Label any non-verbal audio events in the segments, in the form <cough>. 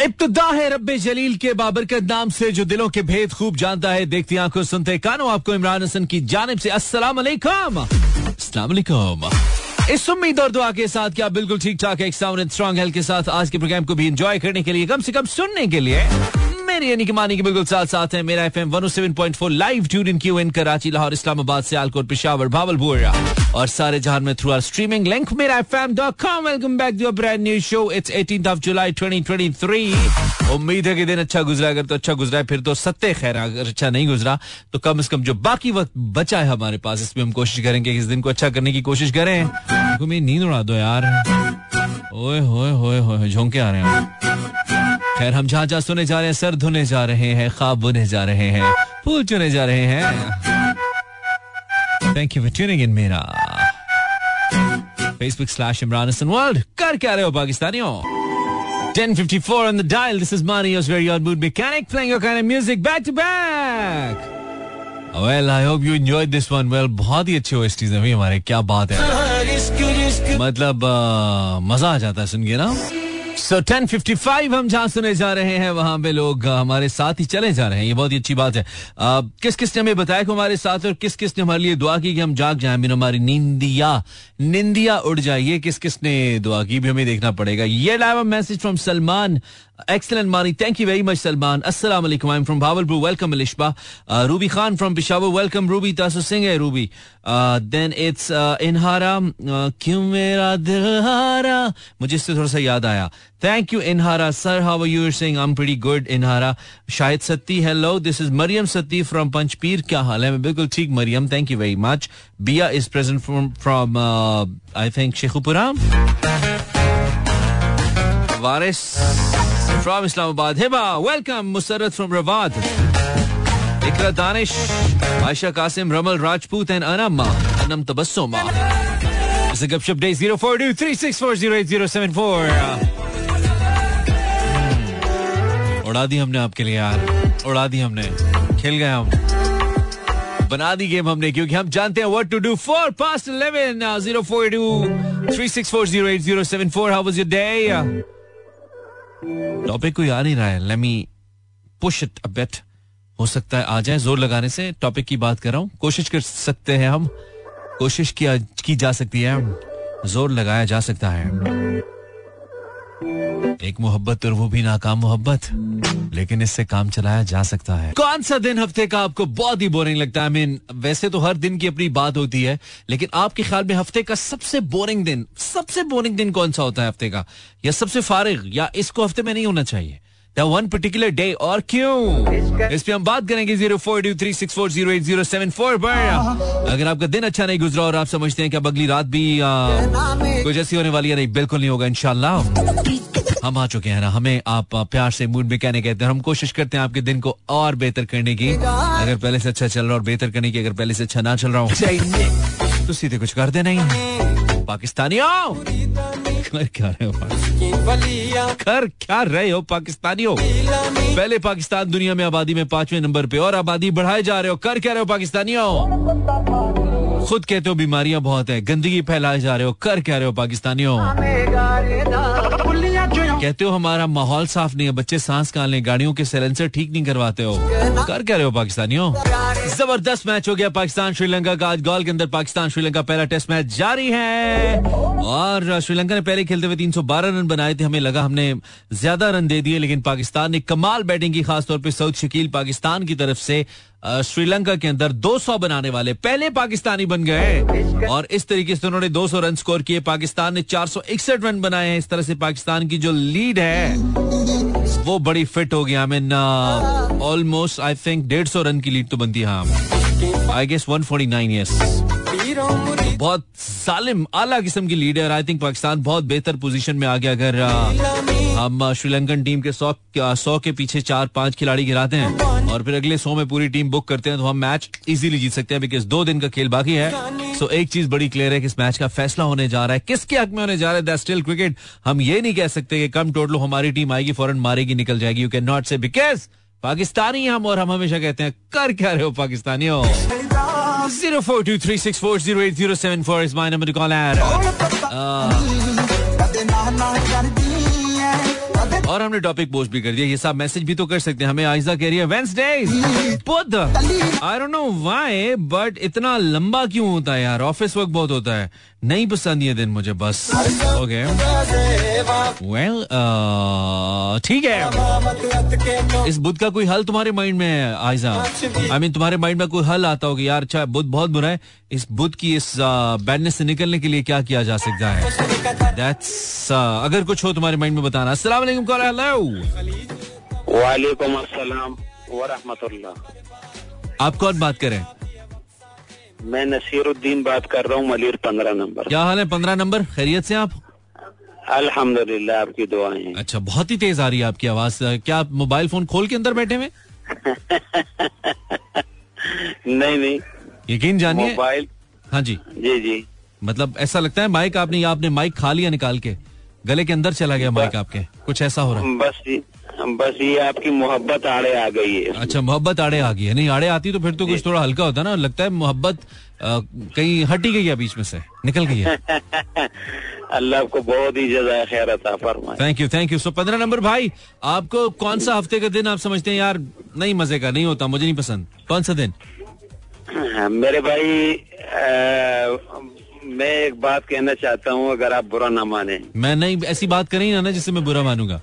इब्तदा है रब जलील के बाबरकत नाम से, जो दिलों के भेद खूब जानता है। देखती आँखों सुनते कानों, आपको इमरान हसन की जानब से अस्सलाम वालेकुम इस उम्मीद और दुआ के साथ क्या बिल्कुल ठीक ठाक एक साउंड स्ट्रॉन्ग हेल्थ के साथ आज के प्रोग्राम को भी एंजॉय करने के लिए, कम से कम सुनने के लिए। मेरी यानी बिल्कुल साथ साथ है। मेरा एफएम 107.4 लाइव ट्यून इन क्यू इन कराची, लाहौर, इस्लामाबाद, सियालकोट, पिशावर, भावलपुर और सारे जहाँ में थ्रू आर स्ट्रीमिंग लिंक मेरा welcome back to brand new show it's 18th of July 2023 उम्मीद है कि दिन अच्छा गुजरा। अगर तो अच्छा गुजरा है, फिर तो सत्य खैर, अगर अच्छा नहीं गुजरा तो कम से कम जो बाकी वक्त बचा है हमारे पास, इसमें हम कोशिश करेंगे इस दिन को अच्छा करने की कोशिश करें। मेरी नींद उड़ा दो यार। ओए होए होए होए, झोंके आ रहे हैं। खैर हम जहाँ जहाँ सुने जा रहे हैं सर धुने जा रहे हैं खाब बुने जा रहे हैं फूल चुने जा रहे हैं thank you for tuning in मेरा Facebook slash Imran Hasan world कर क्या रहे हो पाकिस्तानियों 1054 on the dial. This is Mario's very odd mood mechanic playing your kind of music back to back. Well, I hope you enjoyed this one. Well, बहुत ही अच्छे OSTs हैं हमारे क्या बात है मतलब मज़ा आ जाता है सुन के ना सो so, 1055 हम जहाँ सुने जा रहे हैं वहाँ पे लोग हमारे साथ ही चले जा रहे हैं ये बहुत ही अच्छी बात है आ, किस किस ने हमें बताया कि हमारे साथ और किस किस ने हमारे लिए दुआ की कि हम जाग जाए बिना हमारी नींदिया निंदिया उड़ ये किस किस ने दुआ की भी हमें देखना पड़ेगा ये live message from Salman Excellent, Mani. Thank you very much, Salman. Assalamu alaikum. I'm from Bawalpur. Welcome, Alishba. Uh, Ruby Khan from Peshawar. Welcome, Ruby. Tasu Singh hai, Ruby. Uh, then it's uh, Inhara. Uh, क्यों मेरा दिल हारा मुझे इससे थोड़ा सा याद आया। Thank you Inhara sir how are you saying I'm pretty good Inhara Shahid Satti hello this is Maryam Satti from Panchpir क्या हाल है मैं बिल्कुल ठीक Maryam thank you very much Biya is present from from I think Sheikhupura Waris from Islamabad. Hiba, welcome. Musarrat from Rawat. Ikra Danish, Aisha Qasim, Ramal Rajput, and Anamma. Anam Tabassuma. It's a Gupshup Day 042 उड़ा दी हमने आपके लिए यार उड़ा दी हमने। खेल गए हम। बना दी गेम हमने क्योंकि हम जानते हैं what to do for past 11 042 3640807 how was your day topic कोई आ नहीं रहा है let me push it a bit हो सकता है आ जाए। ज़ोर लगाने से टॉपिक की बात कर रहा हूँ। कोशिश कर सकते हैं हम। कोशिश किया, की जा सकती है। ज़ोर लगाया जा सकता है। एक मोहब्बत और वो भी नाकाम मोहब्बत। लेकिन इससे काम चलाया जा सकता है। कौन सा दिन हफ़्ते का आपको बहुत ही बोरिंग लगता है? आई मीन वैसे तो हर दिन की अपनी बात होती है, लेकिन आपके ख्याल में हफ़्ते का सबसे बोरिंग दिन, सबसे बोरिंग दिन कौन सा होता है हफ़्ते का? या सबसे फारिग, या इसको हफ़्ते में नहीं होना चाहिए? वन पर्टिकुलर डे और क्यों? इस पे हम बात करेंगे zero four two three six four zero eight zero seven four पर। अगर आपका दिन अच्छा नहीं गुजरा और आप समझते हैं कि अब अगली रात भी कुछ ऐसी होने वाली है नहीं बिल्कुल नहीं होगा इनशाला हम आ चुके हैं ना हमें आप प्यार से मूड में कहने कहते हैं हम कोशिश करते हैं आपके दिन को और बेहतर करने की। अगर पहले से अच्छा चल रहा और बेहतर करने की अगर पहले से अच्छा ना चल रहा हूँ तो सीधे कुछ कर दे नहीं पाकिस्तानियों। कर क्या रहे हो कर क्या रहे हो पाकिस्तानियों? पहले पाकिस्तान दुनिया में आबादी में पाँचवें नंबर पे, और आबादी बढ़ाए जा रहे हो। कर क्या रहे हो पाकिस्तानियों? खुद कहते हो बीमारियाँ बहुत है, गंदगी फैलाए जा रहे हो। कर क्या रहे हो पाकिस्तानियों? कहते हो, हमारा माहौल साफ़ नहीं है, बच्चे सांस काल लें, गाड़ियों के सिलेंसर ठीक नहीं करवाते हो। कर क्या रहे हो, पाकिस्तानियों? ज़बरदस्त मैच हो गया पाकिस्तान, श्रीलंका का आज गोल के अंदर पाकिस्तान, श्रीलंका पहला टेस्ट मैच जारी है। और श्रीलंका ने पहले खेलते हुए 312 रन बनाए थे, हमें लगा हमने ज़्यादा रन दे दिए, लेकिन पाकिस्तान ने कमाल बैटिंग की, खासतौर पर सऊद शकील पाकिस्तान की तरफ़ से। श्रीलंका के अंदर 200 बनाने वाले पहले पाकिस्तानी बन गए और इस तरीके से उन्होंने 200 रन स्कोर किए। पाकिस्तान ने चार सौ इकसठ रन बनाए हैं। इस तरह से पाकिस्तान की जो लीड है, वो बड़ी फिट हो गया मीन ऑलमोस्ट आई थिंक डेढ़ सौ रन की लीड तो बनती है I guess one forty nine बहुत सालिम, आला किस्म की लीड है। और आई थिंक पाकिस्तान बहुत बेहतर पोजीशन में आ गया अगर हम श्रीलंकन टीम के सौ सौ के पीछे चार पाँच खिलाड़ी गिराते हैं और फिर अगले सौ में पूरी टीम बुक करते हैं तो हम मैच इजीली जीत सकते हैं बिकॉज़ दो दिन का खेल बाकी है। सो एक चीज़ बड़ी क्लियर है कि इस मैच का फैसला होने जा रहा है। किसके हक में होने जा रहा है? स्टिल क्रिकेट हम ये नहीं कह सकते कि कम टोटलो हमारी टीम आएगी फॉरन मारेगी निकल जाएगी। You can not say because Pakistani हम और हम हमेशा कहते हैं कर क्या रहे हो पाकिस्तानियों? Zero four two three six four zero eight zero seven four is my number call और हमने टॉपिक पोस्ट भी कर दिया। ये सब मैसेज भी तो कर सकते हैं। हमें आयजा कह रही है Wednesday Budh. I don't know why but इतना लंबा क्यों होता है यार? ऑफ़िस वर्क बहुत होता है। नहीं पसंद ये दिन मुझे, बस। ओके वेल ठीक है। इस बुद्ध का कोई हल तुम्हारे माइंड में है आयजा आई मीन तुम्हारे माइंड में कोई हल आता होगा यार। अच्छा बुध बहुत बुरा है। इस बुध की इस बैडनेस से निकलने के लिए क्या किया जा सकता है? दैट्स अगर कुछ हो तुम्हारे माइंड में बताना। अस्सलाम कॉल हेलो वालेकुम अस्सलाम वरहमतुल्लाह आप कौन बात करें मैं नसीरुद्दीन बात कर रहा हूँ मलिर पंद्रह नंबर। क्या हाल है? पंद्रह नंबर? खैरियत से आप? अल्हम्दुलिल्लाह आपकी दुआएँ अच्छा बहुत ही तेज आ रही है आपकी आवाज़। क्या आप मोबाइल फ़ोन खोल के अंदर बैठे हुए <laughs> नहीं नहीं। यकीन जानिए। मोबाइल हाँ जी। जी जी। मतलब ऐसा लगता है माइक आपने आपने माइक खा लिया निकाल के। गले के अंदर चला गया माइक आपके। कुछ ऐसा हो रहा है? बस बस ये आपकी मोहब्बत आड़े आ गई है। अच्छा मोहब्बत आड़े आ गई है। नहीं आड़े आती तो फिर तो कुछ थोड़ा हल्का होता ना। लगता है मोहब्बत कहीं हटी गई है बीच में से। निकल गई है। <laughs> अल्लाह आपको बहुत ही जजा खैर फरमाए। Thank you thank you so पंद्रह नंबर भाई आपको कौन सा हफ़्ते का दिन आप समझते हैं? यार नहीं मज़े का नहीं होता मुझे नहीं पसंद। कौन सा दिन? मेरे भाई मैं एक बात कहना चाहता हूँ अगर आप बुरा ना माने। मैं नहीं ऐसी बात करें ना ना जिससे मैं बुरा मानूँगा।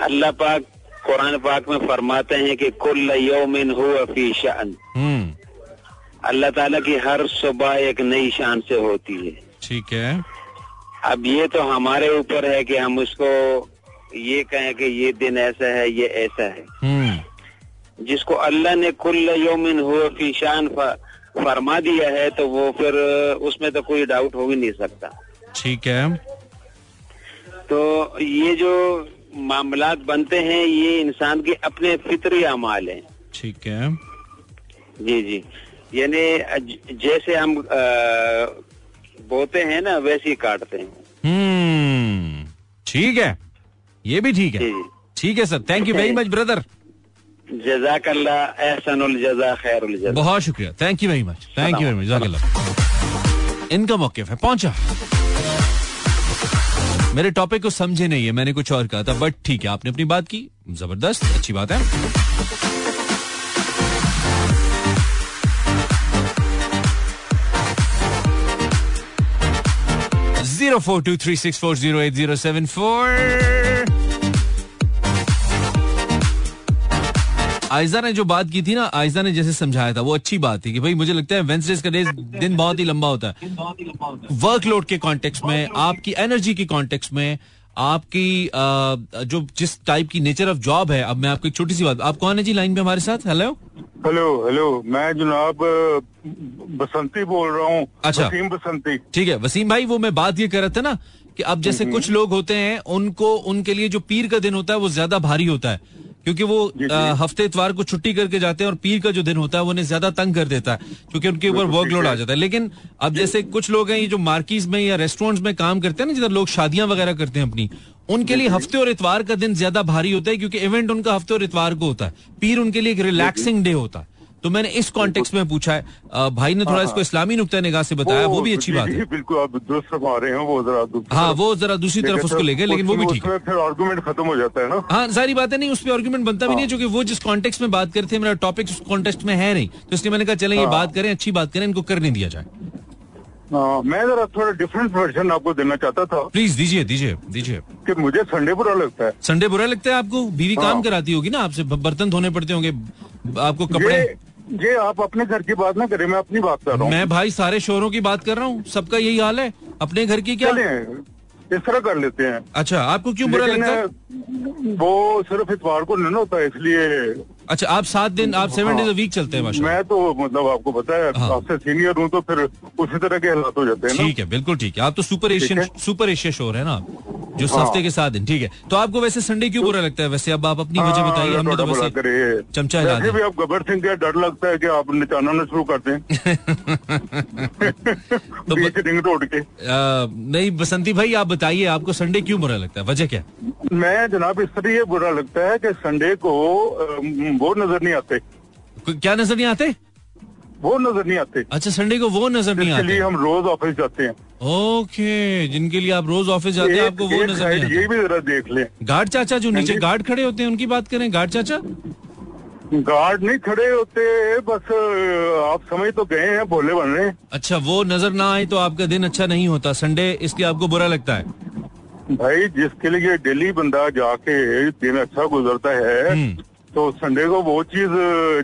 अल्लाह पाक कुरान पाक में फरमाते हैं कि कुल यौमिन हुआ फ़ी शान। हम्म। अल्लाह ताला की हर सुबह एक नई शान से होती है। ठीक है। अब ये तो हमारे ऊपर है कि हम उसको ये कहें कि ये दिन ऐसा है ये ऐसा है। हम्म। जिसको अल्लाह ने कुल यौमिन हुआ फ़ी शान फरमा दिया है तो वो फिर उसमें तो कोई डाउट हो ही नहीं सकता। ठीक है। तो ये जो मामलात बनते हैं ये इंसान के अपने फितरी अमाल हैं। ठीक है। जी जी। यानी जैसे हम अ, बोते हैं ना वैसे ही काटते हैं। हम्म ठीक है। ये भी ठीक है। ठीक है sir. Thank you very much brother बहुत शुक्रिया thank you very much thank you very much जजाकल्लाह इनका मौके है पहुँचा मेरे टॉपिक को समझे नहीं है. मैंने कुछ और कहा था बट ठीक है, आपने अपनी बात की. ज़बरदस्त, अच्छी बात है। Zero four two three six four zero eight zero seven four Aiza ने जो बात की थी ना आयजा ने जैसे समझाया था वो अच्छी बात थी कि भाई मुझे लगता है वेंसडेज का डे दिन बहुत ही लंबा होता है। वर्कलोड के कॉन्टेक्स्ट में आपकी एनर्जी के कॉन्टेक्स्ट में आपकी जो जिस टाइप की नेचर ऑफ़ जॉब है अब मैं आपको एक छोटी सी बात आप कौन है जी लाइन पे हमारे साथ? हेलो हेलो हेलो मैं जनाब बसंती बोल रहा हूँ। अच्छा। वसीम बसंती। ठीक है वसीम भाई वो मैं बात ये कर रहा था ना कि अब जैसे कुछ लोग होते हैं उनको उनके लिए जो पीर का दिन होता है वो ज़्यादा भारी होता है। क्योंकि वो। हफ़्ते इतवार को छुट्टी करके जाते हैं और पीर का जो दिन होता है वो उन्हें ज़्यादा तंग कर देता है क्योंकि उनके ऊपर वर्कलोड आ जाता है। लेकिन अब जैसे कुछ लोग हैं ये जो मार्किट में या रेस्टोरेंट्स में काम करते हैं ना जिधर लोग शादियाँ वगैरह करते हैं अपनी उनके लिए हफ़्ते और इतवार का दिन ज़्यादा भारी होता है क्योंकि इवेंट उनका हफ़्ते और इतवार को होता है। पीर उनके लिए एक रिलैक्सिंग डे होता है। तो मैंने इस कॉन्टेक्स्ट में पूछा है। भाई ने थोड़ा इसको इस्लामी नुक्ता निगाह से बताया वो भी अच्छी बात है। बिल्कुल आप दुरुस्त फरमा रहे हैं वो जरा हाँ वो जरा दूसरी तरफ़ लेकिन उसको ले गए लेकिन वो भी ठीक है। फिर आर्गुमेंट खत्म हो जाता है ना। हाँ सारी बातें नहीं उस पर आर्गुमेंट बनता भी नहीं है क्योंकि वो जिस कॉन्टेक्स्ट में बात करते हैं मेरा टॉपिक उस कॉन्टेक्स्ट में है नहीं। तो इसलिए मैंने कहा चलें ये बात करें अच्छी बात करें इनको करने दिया जाए। हाँ, मैं जरा थोड़ा डिफरेंट वर्जन आपको देना चाहता था। प्लीज़ दीजिए दीजिए दीजिए। कि मुझे संडे बुरा लगता है। संडे बुरा लगता है आपको? बीवी काम हाँ। कराती होगी ना आपसे बर्तन धोने पड़ते होंगे आपको कपड़े ये आप अपने घर की बात ना करें मैं अपनी बात कर रहा हूँ। मैं भाई सारे शोरों की बात कर रहा हूँ सबका यही हाल है? अपने घर की क्या? इस तरह कर लेते हैं। अच्छा आपको क्यों बुरा लगता? है वो सिर्फ़ इतवार को नहीं होता होता इसलिए अच्छा आप सात दिन आप सेवन हाँ। डेज़ वीक चलते हैं माशा मैं तो मतलब आपको पता है हाँ। आपसे सीनियर हूँ तो फिर उसी तरह के हालात हो जाते हैं ठीक है बिल्कुल ठीक है। आप तो सुपर एशियन सुपर एशिया शोर है ना जो हाँ। हफ़्ते के सात दिन ठीक है। तो आपको वैसे संडे क्यों बुरा लगता है? वैसे अब आप अपनी वजह हाँ, बताइए हमने तो वैसे चमचा हिला वैसे दिया। आप गबर सिंह के डर लगता है कि आप निचाना शुरू कर दें <laughs> तो रिंग रोड के। नहीं बसंती भाई आप बताइए आपको संडे क्यों बुरा लगता है? वजह क्या मैं जनाब इस तरह ये बुरा लगता है कि संडे को वो नज़र नहीं आते। क्या नज़र नहीं आते? वो नज़र नहीं आते। अच्छा संडे को वो नज़र नहीं आते। हम रोज ऑफ़िस जाते हैं। ओके जिनके लिए आप रोज ऑफ़िस जाते हैं आपको वो नज़र नहीं ये भी जरा देख लें। गार्ड चाचा जो नीचे गार्ड खड़े होते हैं उनकी बात करें। गार्ड चाचा? गार्ड नहीं खड़े होते बस आप समझ तो गए हैं भोले बन रहे अच्छा वो नज़र ना आए तो आपका दिन अच्छा नहीं होता। संडे इसलिए आपको बुरा लगता है। भाई जिसके लिए डेली बंदा जाके दिन अच्छा गुजरता है हम्म। तो संडे को वो चीज़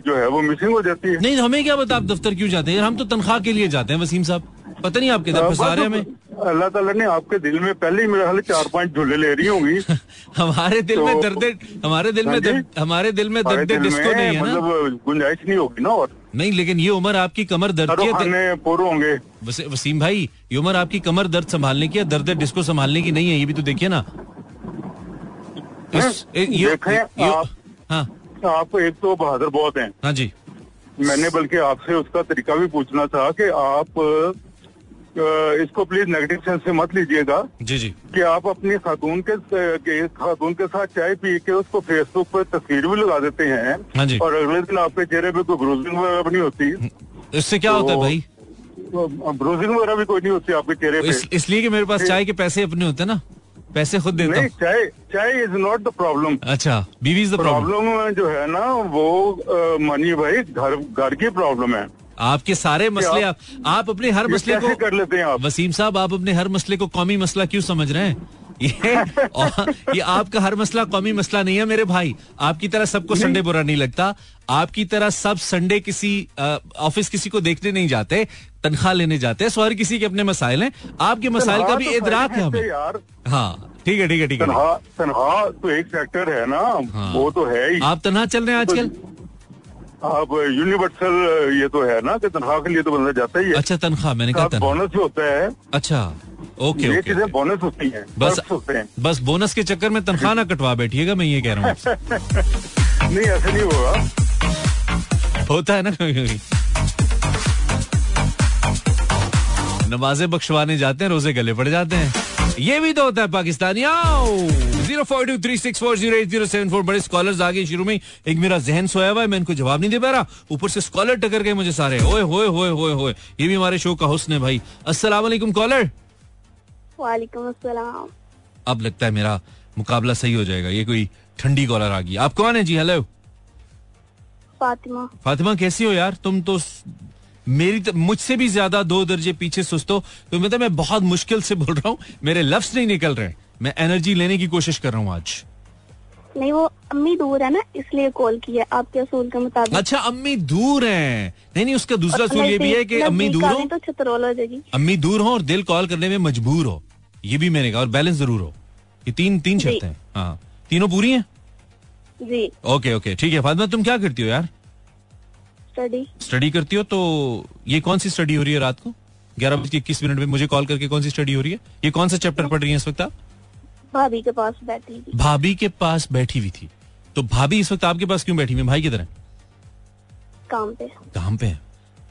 जो है वो मिसिंग हो जाती है। नहीं हमें क्या पता आप दफ्तर क्यों जाते हैं? हम तो तनख्वाह के लिए जाते हैं वसीम साहब। पता नहीं आप किधर अ, फंसा रहे हमें। अल्लाह ताला ने आपके दिल में पहले ही मेरे ख्याल चार पाँच झूले ले रही होंगी। <laughs> हमारे दिल में तो- दर्द हमारे दिल में हाँ दर्द हमारे दिल में दर्द डिस्को नहीं है मतलब गुंजाइश नहीं होगी ना और। नहीं लेकिन ये उम्र आपकी कमर दर्द है पूरे होंगे। वसीम भाई ये उम्र आपकी कमर दर्द संभालने की है दर्द डिस्को संभालने की नहीं है ये भी तो देखिए ना। इस- ये- ये- हाँ। आप एक तो बहादुर बहुत हैं। हाँ जी। मैंने बल्कि आपसे उसका तरीका भी पूछना था कि आप इसको प्लीज़ नेगेटिव सेंस से मत लीजिएगा। जी जी। कि आप अपनी खातून के, के खातून के साथ चाय पी के उसको फेसबुक पर तस्वीर भी लगा देते हैं। हाँ जी। और अगले दिन आपके चेहरे पे कोई ब्रूजिंग वगैरह भी नहीं होती। इससे क्या तो, होता है तो- भाई? ब्रूजिंग वगैरह भी कोई नहीं होती आपके चेहरे पे इस, इसलिए कि मेरे पास चाय के पैसे अपने होते हैं ना? पैसे खुद देता नहीं हूँ। चाय चाय इज़ नॉट द प्रॉब्लम अच्छा बीवी इज़ द प्रॉब्लम प्रॉब्लम जो है ना वो मनी भाई घर घर की प्रॉब्लम है। आपके सारे मसले आप आप अपने हर मसले को कर लेते हैं आप? वसीम साहब आप अपने हर मसले को कौमी मसला क्यों समझ रहे हैं? ये और ये आपका हर मसला कौमी मसला नहीं है मेरे भाई। आपकी तरह सबको संडे बुरा नहीं लगता। आपकी तरह सब संडे किसी ऑफ़िस किसी को देखने नहीं जाते तनख्वाह लेने जाते हैं सो हर किसी के अपने मसाइल हैं। आपके मसाइल का भी तो इदराक है हमें। यार। हाँ ठीक है ठीक है ठीक है। तनहा तो एक सेक्टर है ना हाँ। वो तो है ही। आप तनहा चल रहे हैं आजकल? आप यूनिवर्सल ये तो है ना कि तनख्वाह के लिए तो बंदा जाता ही है। अच्छा तनख्वाह मैंने कहा बोनस भी होता है। अच्छा ओके ये चीज़ें बोनस होती हैं बस होते हैं। बस बोनस के चक्कर में तनख्वाह ना कटवा बैठिएगा मैं ये कह रहा हूँ। <laughs> नहीं ऐसा नहीं होगा। होता है ना कभी कभी। नमाजें बख्शवाने जाते हैं रोज़े गले पड़ जाते हैं। ये भी तो होता है पाकिस्तानियों zero four two three six four zero eight zero seven four बड़े स्कॉलर्स आगे शुरू में। एक मेरा जहन सोया हुआ है मैं इनको जवाब नहीं दे पा रहा। ऊपर से स्कॉलर टकर गए मुझे सारे। ओए होए होए होए होए ये भी हमारे शो का हुस्न है भाई। अस्सलाम वालेकुम कॉलर वालेकुम अस्सलाम। अब लगता है मेरा मुकाबला सही हो जाएगा। ये कोई ठंडी कॉलर आ गई। आप कौन है? जी हेलो फातिमा। फातिमा कैसी हो यार? तुम तो मेरी मुझसे भी ज़्यादा दो दर्जे पीछे सुस्त हो। तो मतलब मैं बहुत मुश्किल से बोल रहा हूँ। मेरे लफ्ज नहीं निकल रहे मैं एनर्जी लेने की कोशिश कर रहा हूँ आज। नहीं वो अम्मी दूर है ना इसलिए कॉल किया। आपके असूल के मुताबिक? अच्छा अम्मी दूर हैं। नहीं नहीं उसका दूसरा असूल ये भी है कि अम्मी दूर हो। तो छतरोल हो जाएगी। अम्मी दूर हो और दिल कॉल करने में मजबूर हो। ये भी मैंने कहा और बैलेंस ज़रूर हो। ये तीन तीन। शर्तें हैं। हाँ। तीनों पूरी हैं? जी। ओके ओके ठीक है। फातिमा तुम क्या करती हो यार? स्टडी स्टडी करती हो तो ये कौन सी स्टडी हो रही है रात को? ग्यारह बज के इक्कीस मिनट में मुझे कॉल करके कौन सी स्टडी हो रही है? ये कौन सा चैप्टर पढ़ रही है इस वक्त आप? भाभी के पास बैठी थी। भाभी के पास बैठी हुई थी। तो भाभी इस वक्त आपके पास क्यों बैठी हुई भाई किधर है? काम पे। काम पे है।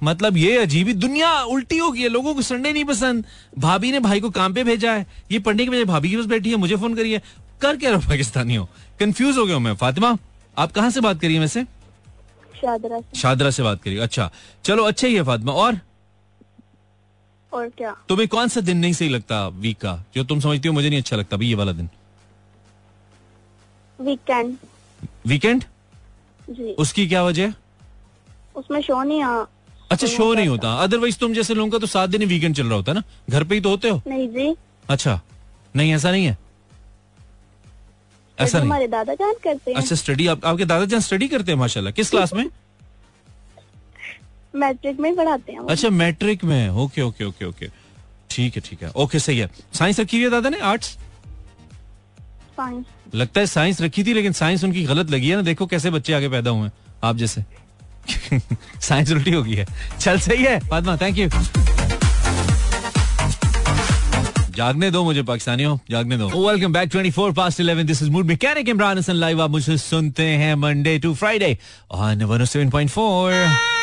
मतलब ये अजीब ही दुनिया उल्टी हो गई है। लोगों को संडे नहीं पसंद। भाभी ने भाई को काम पे भेजा है। ये पढ़ने के बजाय भाभी के पास बैठी है। मुझे फ़ोन करिए। कर क्या रहो पाकिस्तानी हो कंफ्यूज हो गया मैं। फातिमा आप कहाँ से बात करिए वैसे? शादरा से। शादरा से बात करिए। अच्छा चलो अच्छा ही है फातिमा। और? और क्या? तुम्हें कौन सा दिन नहीं सही लगता वीक का? जो तुम समझती हो मुझे नहीं अच्छा लगता भाई ये वाला दिन। वीकेंड वीकेंड जी। उसकी क्या वजह? उसमें शो नहीं आ अच्छा शो नहीं होता। अदरवाइज़ तुम जैसे लोगों का तो सात दिन वीकेंड चल रहा होता है ना? घर पे ही तो होते हो। नहीं जी। अच्छा। नहीं ऐसा नहीं है? ऐसा नहीं? हमारे दादा जान करते हैं। अच्छा स्टडी आप, आपके दादा जान स्टडी करते हैं माशाल्लाह। किस <laughs> क्लास में? मैट्रिक में पढ़ाते हैं अच्छा मैट्रिक में। ओके ओके ओके ओके ठीक है ठीक है. ओके सही है. साइंस रखी हुई है दादा ने? आर्ट्स साइंस लगता है साइंस रखी थी लेकिन साइंस उनकी गलत लगी है ना। देखो कैसे बच्चे आगे पैदा हुए आप जैसे। <laughs> साइंस उल्टी हो गई है। चल सही है। फातिमा थैंक यू जागने दो मुझे पाकिस्तानियों जागने दो। Welcome back 24 past 11 this is mood mechanic Imran Hasan live आप मुझे सुनते हैं मंडे टू फ्राइडे ऑन 107.4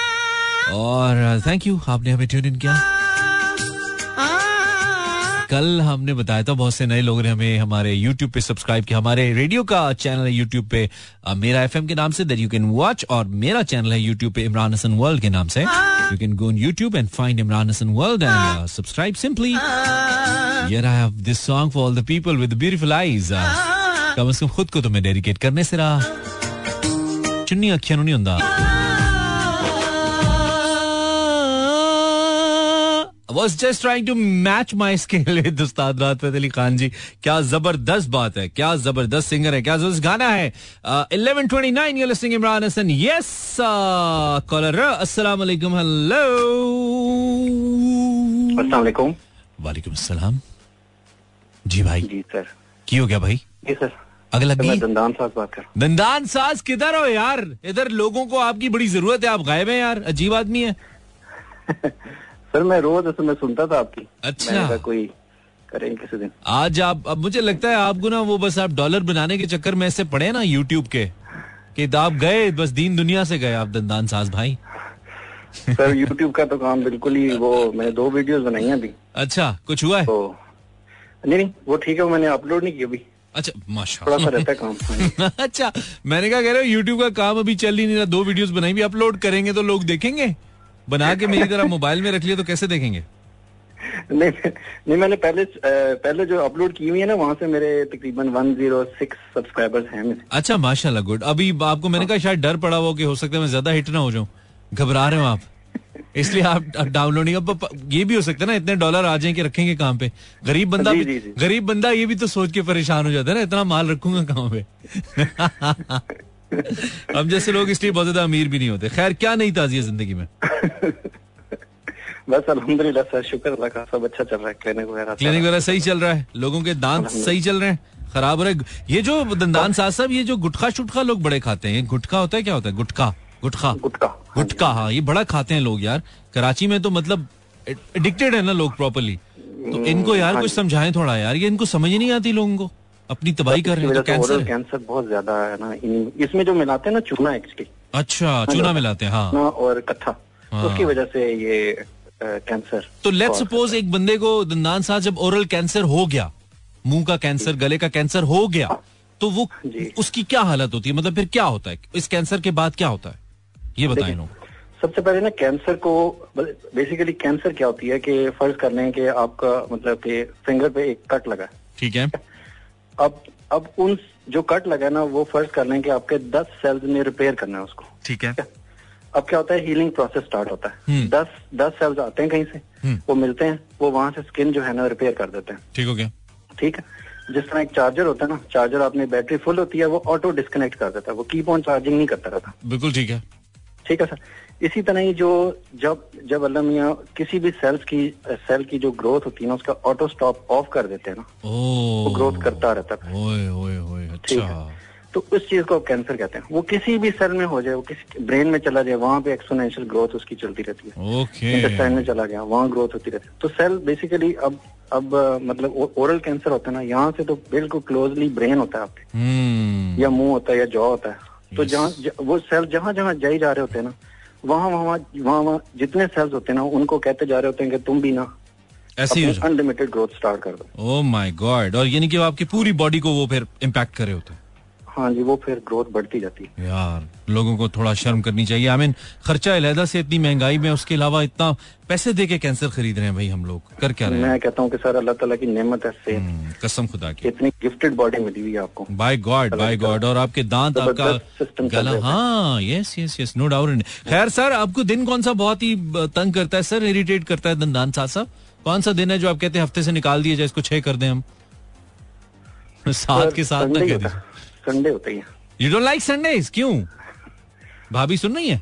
और uh, थैंक यू आपने हमें ट्यून इन किया। कल हमने बताया था, बहुत से नए लोगों ने हमें हमारे यूट्यूब पे सब्सक्राइब किया। हमारे रेडियो का चैनल है यूट्यूब पे uh, मेरा एफ़ के नाम say that you can watch और मेरा चैनल है यूट्यूब पे इमरान हसन वर्ल्ड के नाम से। You can go in YouTube and find Imran Hasan world and subscribe simply year I have this song for all the people with beautiful eyes कम अज कम खुद को तो तुम्हें डेडिकेट करने से रहा। चुन्नी अखियान नहीं होता was just trying to match my scale with उस्ताद फतेह अली खान जी क्या ज़बरदस्त बात है क्या ज़बरदस्त सिंगर है क्या ज़बरदस्त गाना है। Eleven twenty nine you listening Imran Hasan yes caller अस्सलाम वालेकुम हेलो अस्सलाम वालेकुम वालेकुम अस्सलाम जी भाई। जी सर की हो गया भाई? जी सर अगला दंदान साहब बात कर दंदान साज किधर हो यार? इधर लोगों को आपकी बड़ी ज़रूरत है आप गायब हैं यार अजीब आदमी है। <laughs> सर मैं रोज असल में सुनता था आपकी। अच्छा। कोई करेंगे किसी दिन। आज आप अब मुझे लगता है आपको ना वो बस आप डॉलर बनाने के चक्कर में ऐसे पड़े ना यूट्यूब के कि आप गए बस दीन दुनिया से गए आप दंदान साज भाई। सर यूट्यूब का तो काम बिल्कुल ही वो मैंने दो वीडियोस बनाई हैं अभी। अच्छा कुछ हुआ है? तो नहीं नहीं वो ठीक है मैंने अपलोड नहीं किया अभी। अच्छा माशा थोड़ा सा रहता है काम। <laughs> अच्छा मैंने कहा कह रहे हो यूट्यूब का काम अभी चल ही नहीं रहा दो वीडियोस बनाई भी अपलोड करेंगे तो लोग देखेंगे? बना के मेरी तरह मोबाइल में रख लिया तो कैसे देखेंगे? नहीं नहीं मैंने पहले पहले जो अपलोड की हुई है ना वहाँ से मेरे तकरीबन 106 सब्सक्राइबर्स हैं मेरे। अच्छा माशाल्लाह गुड। अभी आपको मैंने कहा शायद डर पड़ा हुआ कि हो सकता है मैं ज़्यादा हिट ना हो जाऊँ। घबरा रहे हो आप। इसलिए आप डाउनलोड नहीं अब ये भी हो सकता है ना इतने डॉलर आ जाए कि रखेंगे कहाँ पे। गरीब बंदा जी, जी, जी। गरीब बंदा ये भी तो सोच के परेशान हो जाता है ना इतना माल रखूँगा कहाँ पे। <laughs> <laughs> हम जैसे लोग इसलिए बहुत ज़्यादा अमीर भी नहीं होते। खैर क्या नहीं ताजी है ज़िंदगी में? <laughs> बस अल्हम्दुलिल्लाह सर शुक्र अल्लाह का सब अच्छा चल रहा है। क्लिनिक वगैरह क्लिनिक वगैरह सही चल रहा है? लोगों के दांत सही चल रहे हैं? खराब हो रहे? ये जो दंदान साहब साहब ये जो गुटखा शुटखा लोग बड़े खाते हैं गुटखा होता है क्या होता है? गुटखा। गुटखा। गुटका गुटखा हाँ ये बड़ा खाते हैं लोग यार। कराची में तो मतलब एडिक्टेड है ना लोग प्रॉपरली तो इनको यार कुछ समझाएँ थोड़ा यार। ये इनको समझ ही नहीं आती लोगों को। अपनी तबाही कर रहे हैं तो कैंसर है। कैंसर बहुत ज़्यादा है ना। इसमें जो मिलाते हैं ना चूना एक्चुअली अच्छा चूना मिलाते हैं हाँ। और कत्था। हाँ। उसकी वजह से ये कैंसर तो लेट सपोज़ एक बंदे को दंदान साहब जब ओरल कैंसर हो गया मुँह का कैंसर गले का कैंसर हो गया तो वो उसकी क्या हालत होती है? मतलब फिर क्या होता है? इस कैंसर के बाद क्या होता है? ये बताएँ लोग। सबसे पहले ना कैंसर को बेसिकली कैंसर क्या होती है कि फ़र्ज़ कर लें कि आपका मतलब कि फिंगर पे एक कट लगा ठीक है। अब अब उन जो कट लगा ना वो फ़र्ज़ कर लें कि आपके 10 सेल्स ने रिपेयर करना है उसको। ठीक है। अब क्या होता है हीलिंग प्रोसेस स्टार्ट होता है। हम्म। दस दस सेल्स आते हैं कहीं से हम्म। वो मिलते हैं वो वहाँ से स्किन जो है ना रिपेयर कर देते हैं। ठीक हो गया। ठीक है? जिस तरह एक चार्जर होता है ना चार्जर आपने बैटरी फुल होती है वो ऑटो डिस्कनेक्ट कर देता है वो कीप ऑन चार्जिंग नहीं करता रहता। बिल्कुल ठीक है। ठीक है सर। इसी तरह ही जो जब जब अल्लाह मियाँ किसी भी सेल्स की सेल की जो ग्रोथ होती है ना उसका ऑटो स्टॉप ऑफ़ कर देते हैं ना। वो ग्रोथ करता रहता है। ओए ओए ओए ठीक अच्छा। है तो उस चीज़ को कैंसर कहते हैं। वो किसी भी सेल में हो जाए वो किसी ब्रेन में चला जाए वहाँ पे एक्सपोनेंशियल ग्रोथ उसकी चलती रहती है। इंटेस्टाइन में चला गया वहाँ ग्रोथ होती रहती है। तो सेल बेसिकली अब अब मतलब ओरल कैंसर होता है ना यहाँ से तो बिल्कुल क्लोजली ब्रेन होता है आपके। हम्म। या मुँह होता है या जॉ होता है। तो जहाँ वो सेल जहाँ जहाँ जाई जा रहे होते हैं ना वहाँ वहाँ वहाँ वहाँ जितने सेल्स होते हैं ना उनको कहते जा रहे होते हैं कि तुम भी ना ऐसे अनलिमिटेड ग्रोथ स्टार्ट कर दो। माई माय गॉड और यानी कि आपकी पूरी बॉडी को वो फिर इम्पैक्ट करे होते हैं। हाँ जी वो फिर ग्रोथ बढ़ती जाती है। यार लोगों को थोड़ा शर्म करनी चाहिए। आई मीन खर्चा अलहदा से इतनी महँगाई में उसके अलावा इतना पैसे दे के कैंसर खरीद रहे हैं भाई हम लोग। कर क्या रहे हैं? मैं कहता हूँ कि सर अल्लाह ताला की नेमत है सेहत। हम्म, कसम खुदा की। इतनी गिफ्टेड बॉडी मिली हुई है आपको। बाय गॉड बाय गॉड और आपके दांत आपका गला हाँ। Yes yes yes no doubt खैर सर आपको दिन कौन सा बहुत ही तंग करता है? सर इरिटेट करता है दंदान साहब साहब कौन सा दिन है जो आप कहते हैं हफ़्ते से निकाल दिया जाए इसको छह कर दें हम? <laughs> साथ के साथ ना कह दीजिए। संडे होता ही। है यू डोंट लाइक संडेज क्यों? भाभी सुन रही है?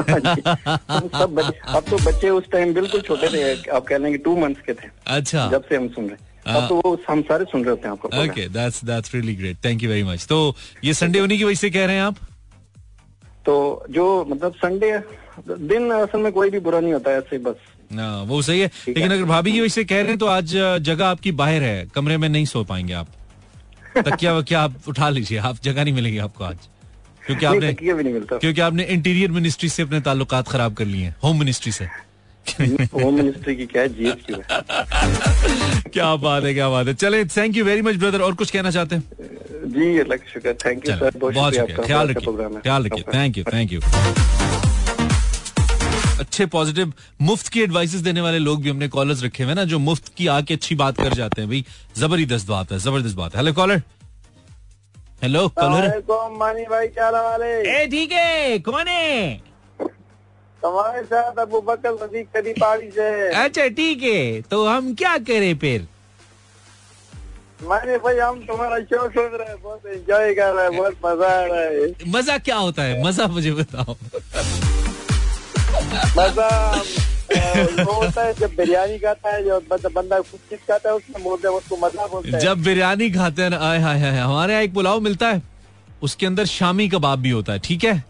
सब बच्चे अब तो बच्चे उस टाइम बिल्कुल छोटे थे आप कह लेंगे टू मंथ्स के थे। अच्छा। जब से हम सुन रहे हैं। तो वो हम सारे सुन रहे होते हैं आपको okay that's that's really great thank you very much तो ये संडे होने की वजह से कह रहे हैं आप? तो जो मतलब संडे दिन असल में कोई भी बुरा नहीं होता है ऐसे बस। ना वो सही है। लेकिन अगर भाभी की वजह से कह रहे हैं तो आज जगह आपकी बाहर है। कमरे में नहीं सो पाएँगे आप। तकिया वकिया आप उठा लीजिए। आप जगह नहीं मिलेगी आपको आज। क्योंकि आपने तकिया भी नहीं मिलता। क्योंकि आपने इंटीरियर मिनिस्ट्री से अपने ताल्लुकात खराब कर लिए हैं होम मिनिस्ट्री से। होम मिनिस्ट्री की क्या जीएसटी <laughs> क्या बात है क्या बात है। चले thank you very much brother और कुछ कहना चाहते हैं? जी का शुक्र थैंक यू सर बहुत शुक्रिया ख्याल रखिए ख्याल रखिए। थैंक यू थैंक यू अच्छे पॉजिटिव मुफ़्त की एडवाइस देने वाले लोग भी हमने कॉलर्स रखे हुए ना जो मुफ़्त की आके अच्छी बात कर जाते हैं। भाई ज़बरदस्त बात है ज़बरदस्त बात है। हेलो कॉलर हेलो कॉलर मानी भाई क्या है ए ठीक है कौन है? तुम्हारे साथ अबू बकर सदीक कदी पहाड़ी से अच्छा ठीक है तो हम क्या करें फिर? मानी भाई हम तुम्हारा शो सुन रहे हैं बहुत एंजॉय कर रहे हैं बहुत मज़ा आ रहा है। मज़ा क्या होता है? मज़ा मुझे बताओ। मज़ा वो होता है जब बिरयानी खाता है जो मतलब बंदा कुछ चीज़ खाता है उसमें बोलते हैं उसको मज़ा बोलते हैं। जब बिरयानी खाते हैं आय हाय हाय हमारे यहाँ एक पुलाव मिलता है उसके अंदर शामी कबाब भी होता है ठीक है?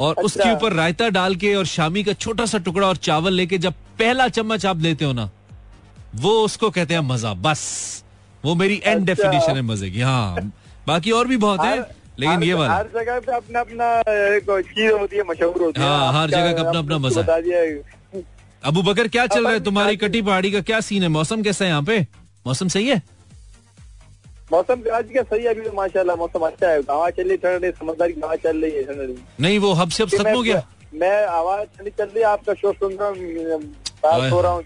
और अच्छा। उसके ऊपर रायता डाल के और शामी का छोटा सा टुकड़ा और चावल लेके जब पहला चम्मच आप लेते हो ना वो उसको कहते हैं मज़ा बस। वो मेरी एंड अच्छा। डेफिनेशन है मज़े की हाँ। बाकी और भी बहुत है? लेकिन ये वाला। हर जगह पे अपना अपना एक चीज़ होती है मशहूर होती है। हाँ, हर जगह का अपना- अपना मज़ा। बता अबू बकर क्या चल रहा है तुम्हारी कटी पहाड़ी का क्या सीन है? मौसम कैसा है यहाँ पे? मौसम सही है? मौसम कराची का सही है अभी तो माशाल्लाह मौसम अच्छा है। हवा चल रही ठंडी समझदारी की हवा चल रही है ठंडी नहीं वो हब से अब खत्म हो गया। मैं आवाज़ ठंडी चल रही है आपका शो सुन बात रहा हूँ।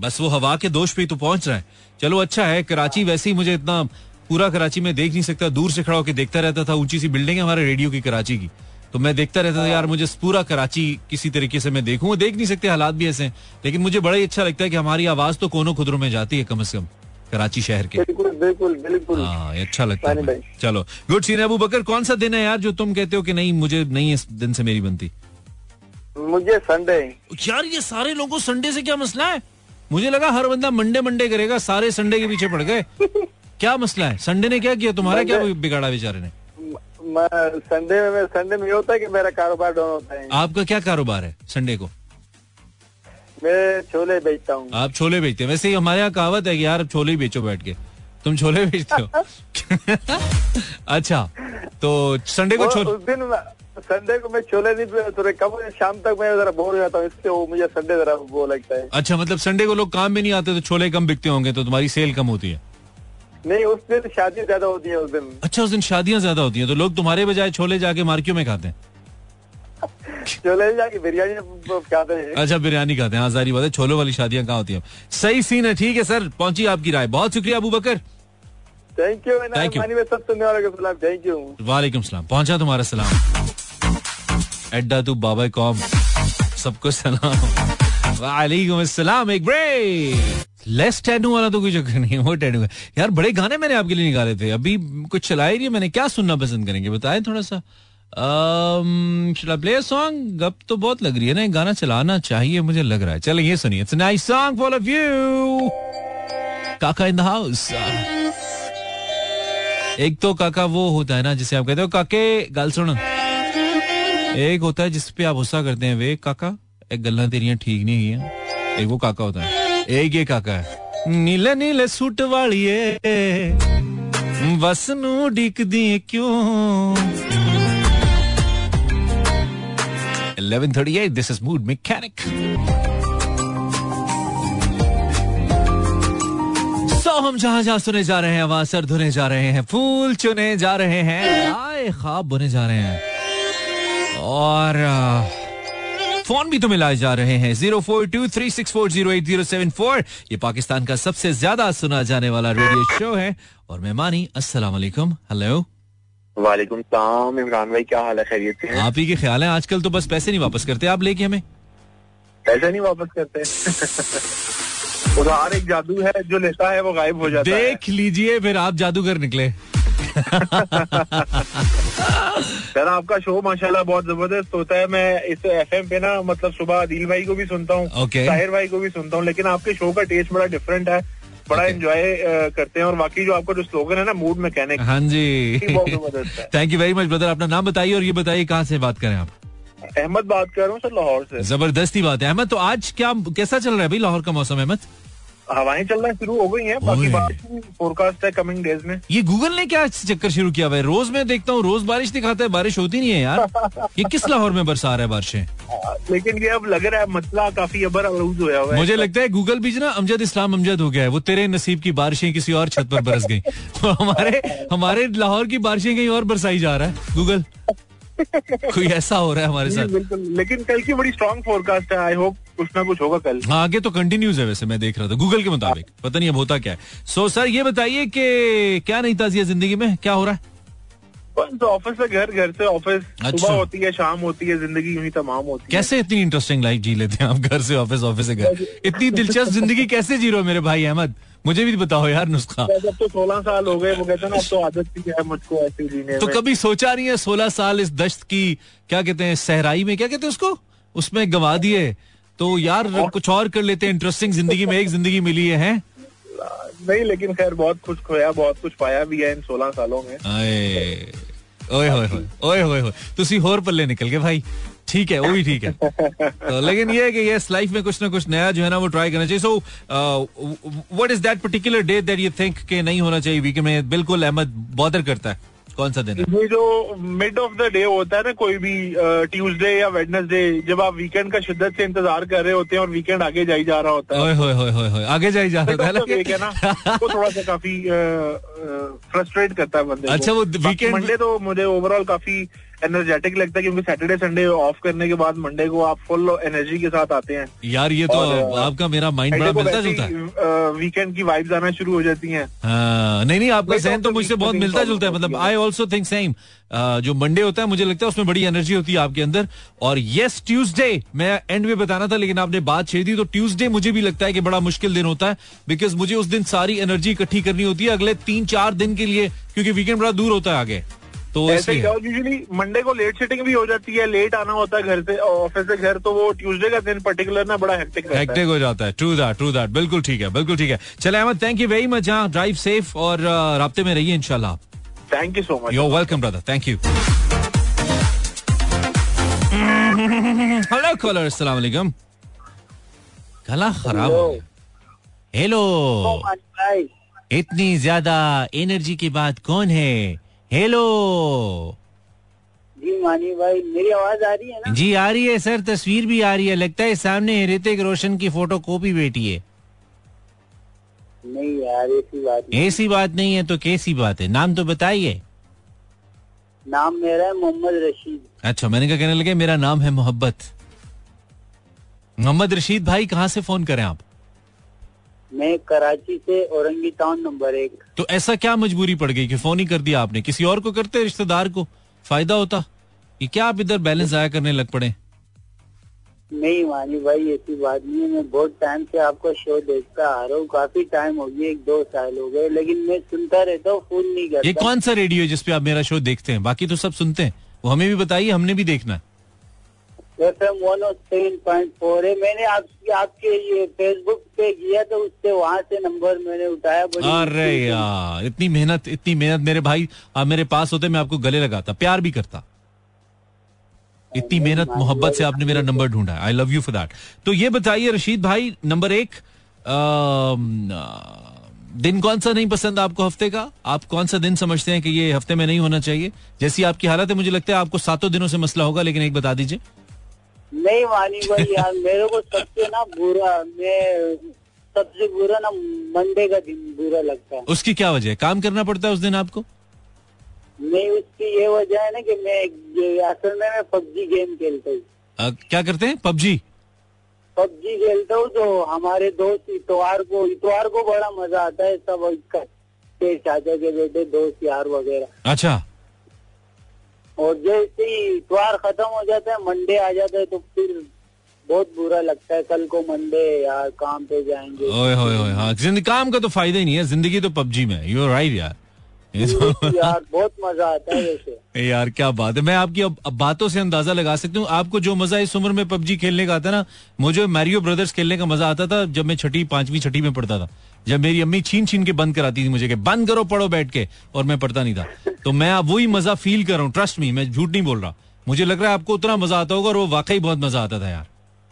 बस वो हवा के दोष पे तो पहुँच रहा है। चलो अच्छा है कराची वैसे ही मुझे इतना पूरा कराची में देख नहीं सकता दूर से खड़ा होकर देखता रहता था ऊँची सी बिल्डिंग है हमारे रेडियो की कराची की। तो मैं देखता रहता था यार मुझे पूरा कराची किसी तरीके से मैं देखूँ। वो देख नहीं सकते हालात भी ऐसे हैं। लेकिन मुझे बड़ा ही अच्छा लगता है कि हमारी आवाज़ तो कोनों खुदरों में जाती है कम से कम कराची शहर के। बिल्कुल बिल्कुल बिल्कुल। हाँ अच्छा लगता है। चलो गुड सीन अबू बकर कौन सा दिन है यार जो तुम कहते हो कि नहीं मुझे नहीं इस दिन से मेरी बनती? मुझे संडे यार ये सारे लोगों संडे से क्या मसला है? मुझे लगा हर बंदा मंडे मंडे करेगा सारे संडे के पीछे पड़ गए। <laughs> क्या मसला है? संडे ने क्या किया? तुम्हारा क्या बिगाड़ा बेचारे ने? मैं संडे में संडे में ये होता है कि मेरा कारोबार डाउन होता है। आपका क्या कारोबार है संडे को? मैं छोले बेचता हूँ। आप छोले बेचते हैं। वैसे ही हमारे यहाँ कहावत है कि यार छोले ही बेचो बैठ के। तुम छोले बेचते हो? <laughs> अच्छा तो संडे को छोले उस दिन संडे को मैं छोले नहीं थोड़े कम शाम तक मैं जरा बोर हो जाता हूँ इससे वो मुझे संडे जरा वो लगता है। अच्छा मतलब संडे को लोग काम में नहीं आते तो छोले कम बिकते होंगे तो तुम्हारी सेल कम होती है। नहीं उस दिन शादी ज़्यादा होती है उस दिन। अच्छा उस दिन शादियाँ ज़्यादा होती हैं तो लोग तुम्हारे बजाय छोले जाके मार्कियों में खाते हैं। <laughs> छोले जाके बिरयानी खाते हैं। अच्छा बिरयानी खाते हैं। हाँ सारी बात है छोलों वाली शादियाँ कहाँ होती है? सही सीन है ठीक है सर। पहुँची आपकी राय। बहुत शुक्रिया Abu Bakar thank you Thank you. सब सुनने वालों को सलाम थैंक यू वालेकुम सलाम। पहुँचा तुम्हारा सलाम। एड्डा तू बाबा कौम। सबको सलाम। वालेकुम एक ब्रेक लेस टैटू वाला तो कोई चक्कर नहीं है वो टैटू है। यार, बड़े गाने मैंने आपके लिए निकाले थे। अभी कुछ चलाए नहीं मैंने क्या सुनना पसंद करेंगे, बताए थोड़ा सा सॉन्ग गप तो बहुत लग रही है ना गाना चलाना चाहिए, मुझे लग रहा है। चलो, ये सुनिए। Nice song for of you काका इन द हाउस एक तो काका वो होता है ना, जिसे आप कहते हो, काके, गल सुन। एक होता है जिसपे आप गुस्सा करते हैं वे काका। एक गल्ला तेरियाँ ठीक नहीं है एक वो काका होता है एक ये काका है नीले नीले सूट वालिए बस नू डिकदी क्यों 1138 this is mood mechanic सो हम जहाँ जहाँ सुने जा रहे हैं आवाज़ सर धुने जा रहे हैं फूल चुने जा रहे हैं आए ख्वाब बुने जा रहे हैं। और आ, फ़ोन भी तो मिलाए जा रहे हैं। Zero four two three six four zero eight zero seven four. ये पाकिस्तान का सबसे ज़्यादा सुना जाने वाला रेडियो शो है। और मेहमानी मानी अस्सलाम हेलो। वालेकुम सलाम। इमरान भाई क्या हाल है? खैरियत से आप ही के ख्याल है। आजकल तो बस पैसे नहीं वापस करते। आप लेके हमें? पैसे नहीं वापस करते। <laughs> उधार एक जादू है जो लेता है वो गायब हो जाता है। देख लीजिए फिर आप जादूगर निकले। सर आपका शो माशाल्लाह बहुत ज़बरदस्त होता है। मैं इस एफएम पे ना मतलब सुबह आदिल भाई को भी सुनता हूँ Okay. ताहिर भाई को भी सुनता हूँ लेकिन आपके शो का टेस्ट बड़ा डिफरेंट है। बड़ा Okay. एंजॉय करते हैं। और बाकी जो आपका जो स्लोगन है ना मूड मैकेनिक हाँ जी। बहुत thank you very much brother अपना नाम बताइए और ये बताइए कहाँ से बात करें आप? अहमद बात कर रहा हूँ सर लाहौर से। ज़बरदस्ती बात है। अहमद तो आज क्या कैसा चल रहा है भाई लाहौर का मौसम अहमद? हवाएँ चलना शुरू हो गई हैं बाकी। बात फोरकास्ट है कमिंग डेज़ में। ये गूगल ने क्या चक्कर शुरू किया है रोज मैं देखता हूँ रोज बारिश दिखाता है बारिश होती नहीं है यार। <laughs> ये किस लाहौर में बरसा रहा है बारिश? लेकिन ये अब लग रहा है मसला काफ़ी अबर अरूज होया हुआ है। मुझे लगता है गूगल भी ना अमजद इस्लाम अमजद हो गया है। वो तेरे नसीब की बारिशें किसी और छत पर बरस गई। <laughs> तो हमारे हमारे लाहौर की बारिशें कहीं और बरसाई जा रहा है। गूगल कोई ऐसा हो रहा है हमारे साथ? बिल्कुल। लेकिन कल की बड़ी स्ट्रॉन्ग फोरकास्ट है। आई होप कुछ ना कुछ होगा कल। हाँ आगे तो कंटिन्यूज है वैसे मैं देख रहा था। गूगल के मुताबिक। पता नहीं अब होता क्या है। सो सर ये बताइए कि क्या नहीं ताजिया ज़िंदगी में? क्या हो रहा है? बस ऑफ़िस से घर घर से ऑफ़िस अच्छा। सुबह होती है शाम होती है ज़िंदगी यूँ ही तमाम होती है। कैसे इतनी इंटरेस्टिंग लाइफ जी लेते हैं आप? घर से ऑफ़िस ऑफ़िस से घर। इतनी दिलचस्प ज़िंदगी कैसे जी रहे हो मेरे भाई अहमद? मुझे भी बताओ यार नुस्खा। जब तो सोलह साल हो गए वो कहते ना तो आदत सी है मुझको ऐसे जीने तो कभी सोचा नहीं है सोलह साल इस दश्त की क्या कहते हैं सहराई में? क्या कहते हैं उसको? उसमें गवा दिए। तो यार कुछ और कर लेते हैं इंटरेस्टिंग ज़िंदगी में एक ज़िंदगी मिली है हैं? नहीं लेकिन खैर बहुत कुछ खोया बहुत कुछ पाया भी है इन सोलह सालों में। ओए होए होए ओए होए होए। तुसी होर पल्ले निकल गए भाई। ठीक है वो भी ठीक है। <laughs> तो लेकिन ये है कि यस लाइफ में कुछ ना कुछ नया जो है ना वो ट्राई करना चाहिए। So what is that particular day that you think कि नहीं होना चाहिए? वीकेंड में बिल्कुल अहमद बॉदर करता है। कौन सा दिन ये जो मिड ऑफ़ द डे होता है ना कोई भी ट्यूसडे या वेडनेसडे जब आप वीकेंड का शिद्दत से इंतज़ार कर रहे होते हैं और वीकेंड आगे जाई जा रहा होता है। ओए होए होए होए होए आगे जाई जा रहा week है ना वो थोड़ा सा काफ़ी फ्रस्ट्रेट करता है बंदे अच्छा, वो weekend- मंडे तो मुझे ओवरऑल काफ़ी एनर्जेटिक लगता है क्योंकि सैटरडे संडे ऑफ़ करने के बाद मंडे को आप फुल एनर्जी के साथ आते हैं। यार ये तो आपका मेरा माइंड बड़ा मिलता जुलता है वीकेंड की वाइब्स आना शुरू हो जाती हैं। हाँ, नहीं नहीं आपका जहन of तो मुझसे बहुत मिलता जुलता है मतलब आई ऑल्सो थिंक सेम जो मंडे होता है मुझे लगता है उसमें बड़ी एनर्जी होती है आपके अंदर। और यस ट्यूसडे मैं एंड में बताना था लेकिन आपने बात छेड़ दी तो ट्यूसडे मुझे भी लगता है कि बड़ा मुश्किल दिन होता है बिकॉज़ मुझे उस दिन सारी एनर्जी इकट्ठी करनी होती है अगले तीन चार दिन के लिए क्योंकि वीकेंड बड़ा दूर होता है आगे। तो ऐसे इसलिए। यूजुअली मंडे को लेट सिटिंग भी हो जाती है लेट आना होता है घर से ऑफ़िस से घर तो वो ट्यूसडे का दिन पर्टिकुलर ना बड़ा हेक्टिक रहता है। हेक्टिक हो जाता है। ट्रू दैट ट्रू दैट बिल्कुल ठीक है बिल्कुल ठीक है। चले Ahmad thank you very much हाँ ड्राइव सेफ़ और राब्ते में रहिए इंशाल्लाह thank you so much You're welcome, brother. Thank you. Hello caller अस्सलाम वालेकुम गला खराब हेलो इतनी ज़्यादा एनर्जी की बात कौन है? हेलो जी मानी भाई मेरी आवाज़ आ रही है ना? जी आ रही है सर। तस्वीर भी आ रही है। लगता है सामने ऋतिक रोशन की फ़ोटो कॉपी बेटी है। नहीं यार ऐसी बात नहीं। ऐसी बात नहीं है तो कैसी बात है? नाम तो बताइए। नाम मेरा है मोहम्मद रशीद। अच्छा मैंने क्या कहने लगे मेरा नाम है मोहब्बत। मोहम्मद रशीद भाई कहाँ से फ़ोन करें आप? मैं कराची से औरंगी टाउन नंबर एक। तो ऐसा क्या मजबूरी पड़ गई कि फ़ोन ही कर दिया आपने? किसी और को करते रिश्तेदार को? फ़ायदा होता? ये क्या आप इधर बैलेंस आया करने लग पड़े? नहीं मानी भाई ऐसी बात नहीं है। मैं बहुत टाइम से आपका शो देखता आ रहा हूँ। काफ़ी टाइम हो गया एक दो साल हो गए लेकिन मैं सुनता रहता हूँ फ़ोन नहीं करता। ये कौन सा रेडियो है जिसपे आप मेरा शो देखते हैं? बाकी तो सब सुनते हैं। वो हमें भी बताइए हमने भी देखना है। F M one seven point four है। मैंने आपकी आपके ये फेसबुक पे किया तो उससे वहाँ से नंबर मैंने उठाया। अरे यार इतनी मेहनत इतनी मेहनत मेरे भाई आप मेरे पास होते मैं आपको गले लगाता प्यार भी करता। इतनी मेहनत मोहब्बत से आपने मेरा नंबर ढूंढा। I love you for that तो ये बताइए रशीद भाई नंबर एक दिन कौन सा नहीं पसंद आपको हफ़्ते का? आप कौन सा दिन समझते हैं कि ये हफ़्ते में नहीं होना चाहिए? जैसी आपकी हालत है मुझे लगता है आपको सातों दिनों से मसला होगा लेकिन एक बता दीजिए। नहीं मानी भाई यार मेरे को सबसे ना बुरा मैं सबसे बुरा ना मंडे का दिन बुरा लगता है। उसकी क्या वजह है? काम करना पड़ता है उस दिन आपको? नहीं उसकी ये वजह है ना कि मैं असल में मैं पबजी गेम खेलता हूँ। क्या करते हैं? पबजी? पबजी खेलता हूँ तो हमारे दोस्त इतवार को इतवार को बड़ा मज़ा आता है सब इकट्ठे चाचा के बेटे दोस्त यार वगैरह। अच्छा। और जैसे ही इतवार खत्म हो जाता है मंडे आ जाता है तो फिर बहुत बुरा लगता है। कल को मंडे यार, काम पे जाएँगे। ओए होए होए हाँ काम का तो फ़ायदा ही नहीं है, ज़िंदगी तो पबजी में यू राइट यार। <laughs> यार बहुत मज़ा आता है वैसे। यार क्या बात है। मैं आपकी अब, अब बातों से अंदाज़ा लगा सकती हूँ। आपको जो मज़ा इस उम्र में पबजी खेलने का आता ना मुझे मैरियो ब्रदर्स खेलने का मज़ा आता था जब मैं छठी पांचवी छठी में पढ़ता था। जब मेरी अम्मी छीन छीन के बंद कराती थी मुझे कि बंद करो पढ़ो बैठ के। और मैं पढ़ता नहीं था। तो मैं अब वही मज़ा फील कर रहा हूँ। ट्रस्ट मी मैं झूठ नहीं बोल रहा। मुझे लग रहा है आपको उतना मज़ा आता होगा और वो वाकई बहुत मज़ा आता था यार।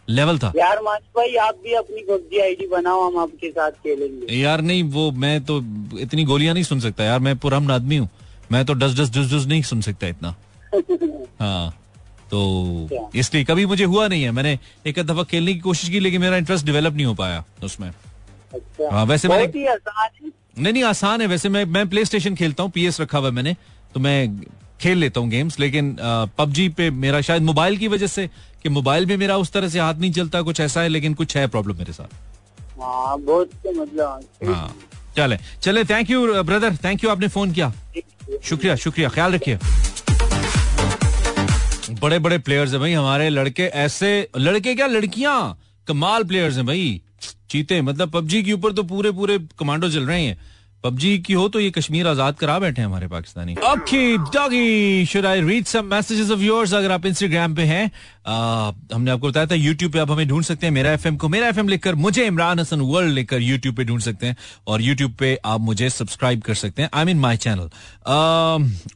लेवल था? यार भाई आप भी अपनी पबजी आईडी बनाओ हम आपके साथ खेलेंगे। यार नहीं वो मैं तो इतनी गोलियाँ नहीं सुन सकता यार मैं पुरम आदमी हूँ। मैं तो डस डस डस डस नहीं सुन सकता इतना। <laughs> हाँ तो इसलिए कभी मुझे हुआ नहीं है। मैंने एक आध दफ़ा खेलने की कोशिश की लेकिन मेरा इंटरेस्ट डेवलप नहीं हो पाया उसमें। अच्छा। हाँ, वैसे मैंने- नहीं नहीं आसान है। वैसे मैं मैं प्ले स्टेशन खेलता हूँ पीएस रखा हुआ है मैंने तो मैं खेल लेता हूँ गेम्स लेकिन पबजी पे मेरा शायद मोबाइल की वजह से कि मोबाइल में मेरा उस तरह से हाथ नहीं चलता कुछ ऐसा है लेकिन कुछ है प्रॉब्लम मेरे साथ। हाँ बहुत मतलब हाँ। चले। चले thank you brother thank you आपने फ़ोन किया। शुक्रिया शुक्रिया ख्याल रखिए। बड़े बड़े प्लेयर्स हैं भाई हमारे लड़के ऐसे लड़के क्या लड़कियाँ? कमाल प्लेयर्स हैं भाई। चीते मतलब पबजी के ऊपर तो पूरे पूरे कमांडो चल रहे हैं। पबजी की हो तो ये कश्मीर आज़ाद करा बैठे हमारे Pakistani. Okay doggy should I read some messages of yours अगर आप इंस्टाग्राम पे हैं हमने आपको बताया था यूट्यूब पे आप हमें ढूंढ सकते हैं, मेरा एफएम को, मेरा एफएम लिखकर मुझे इमरान हसन वर्ल्ड लिखकर यूट्यूब पे ढूंढ सकते हैं, और यूट्यूब पे आप मुझे सब्सक्राइब कर सकते हैं। आई मीन माई चैनल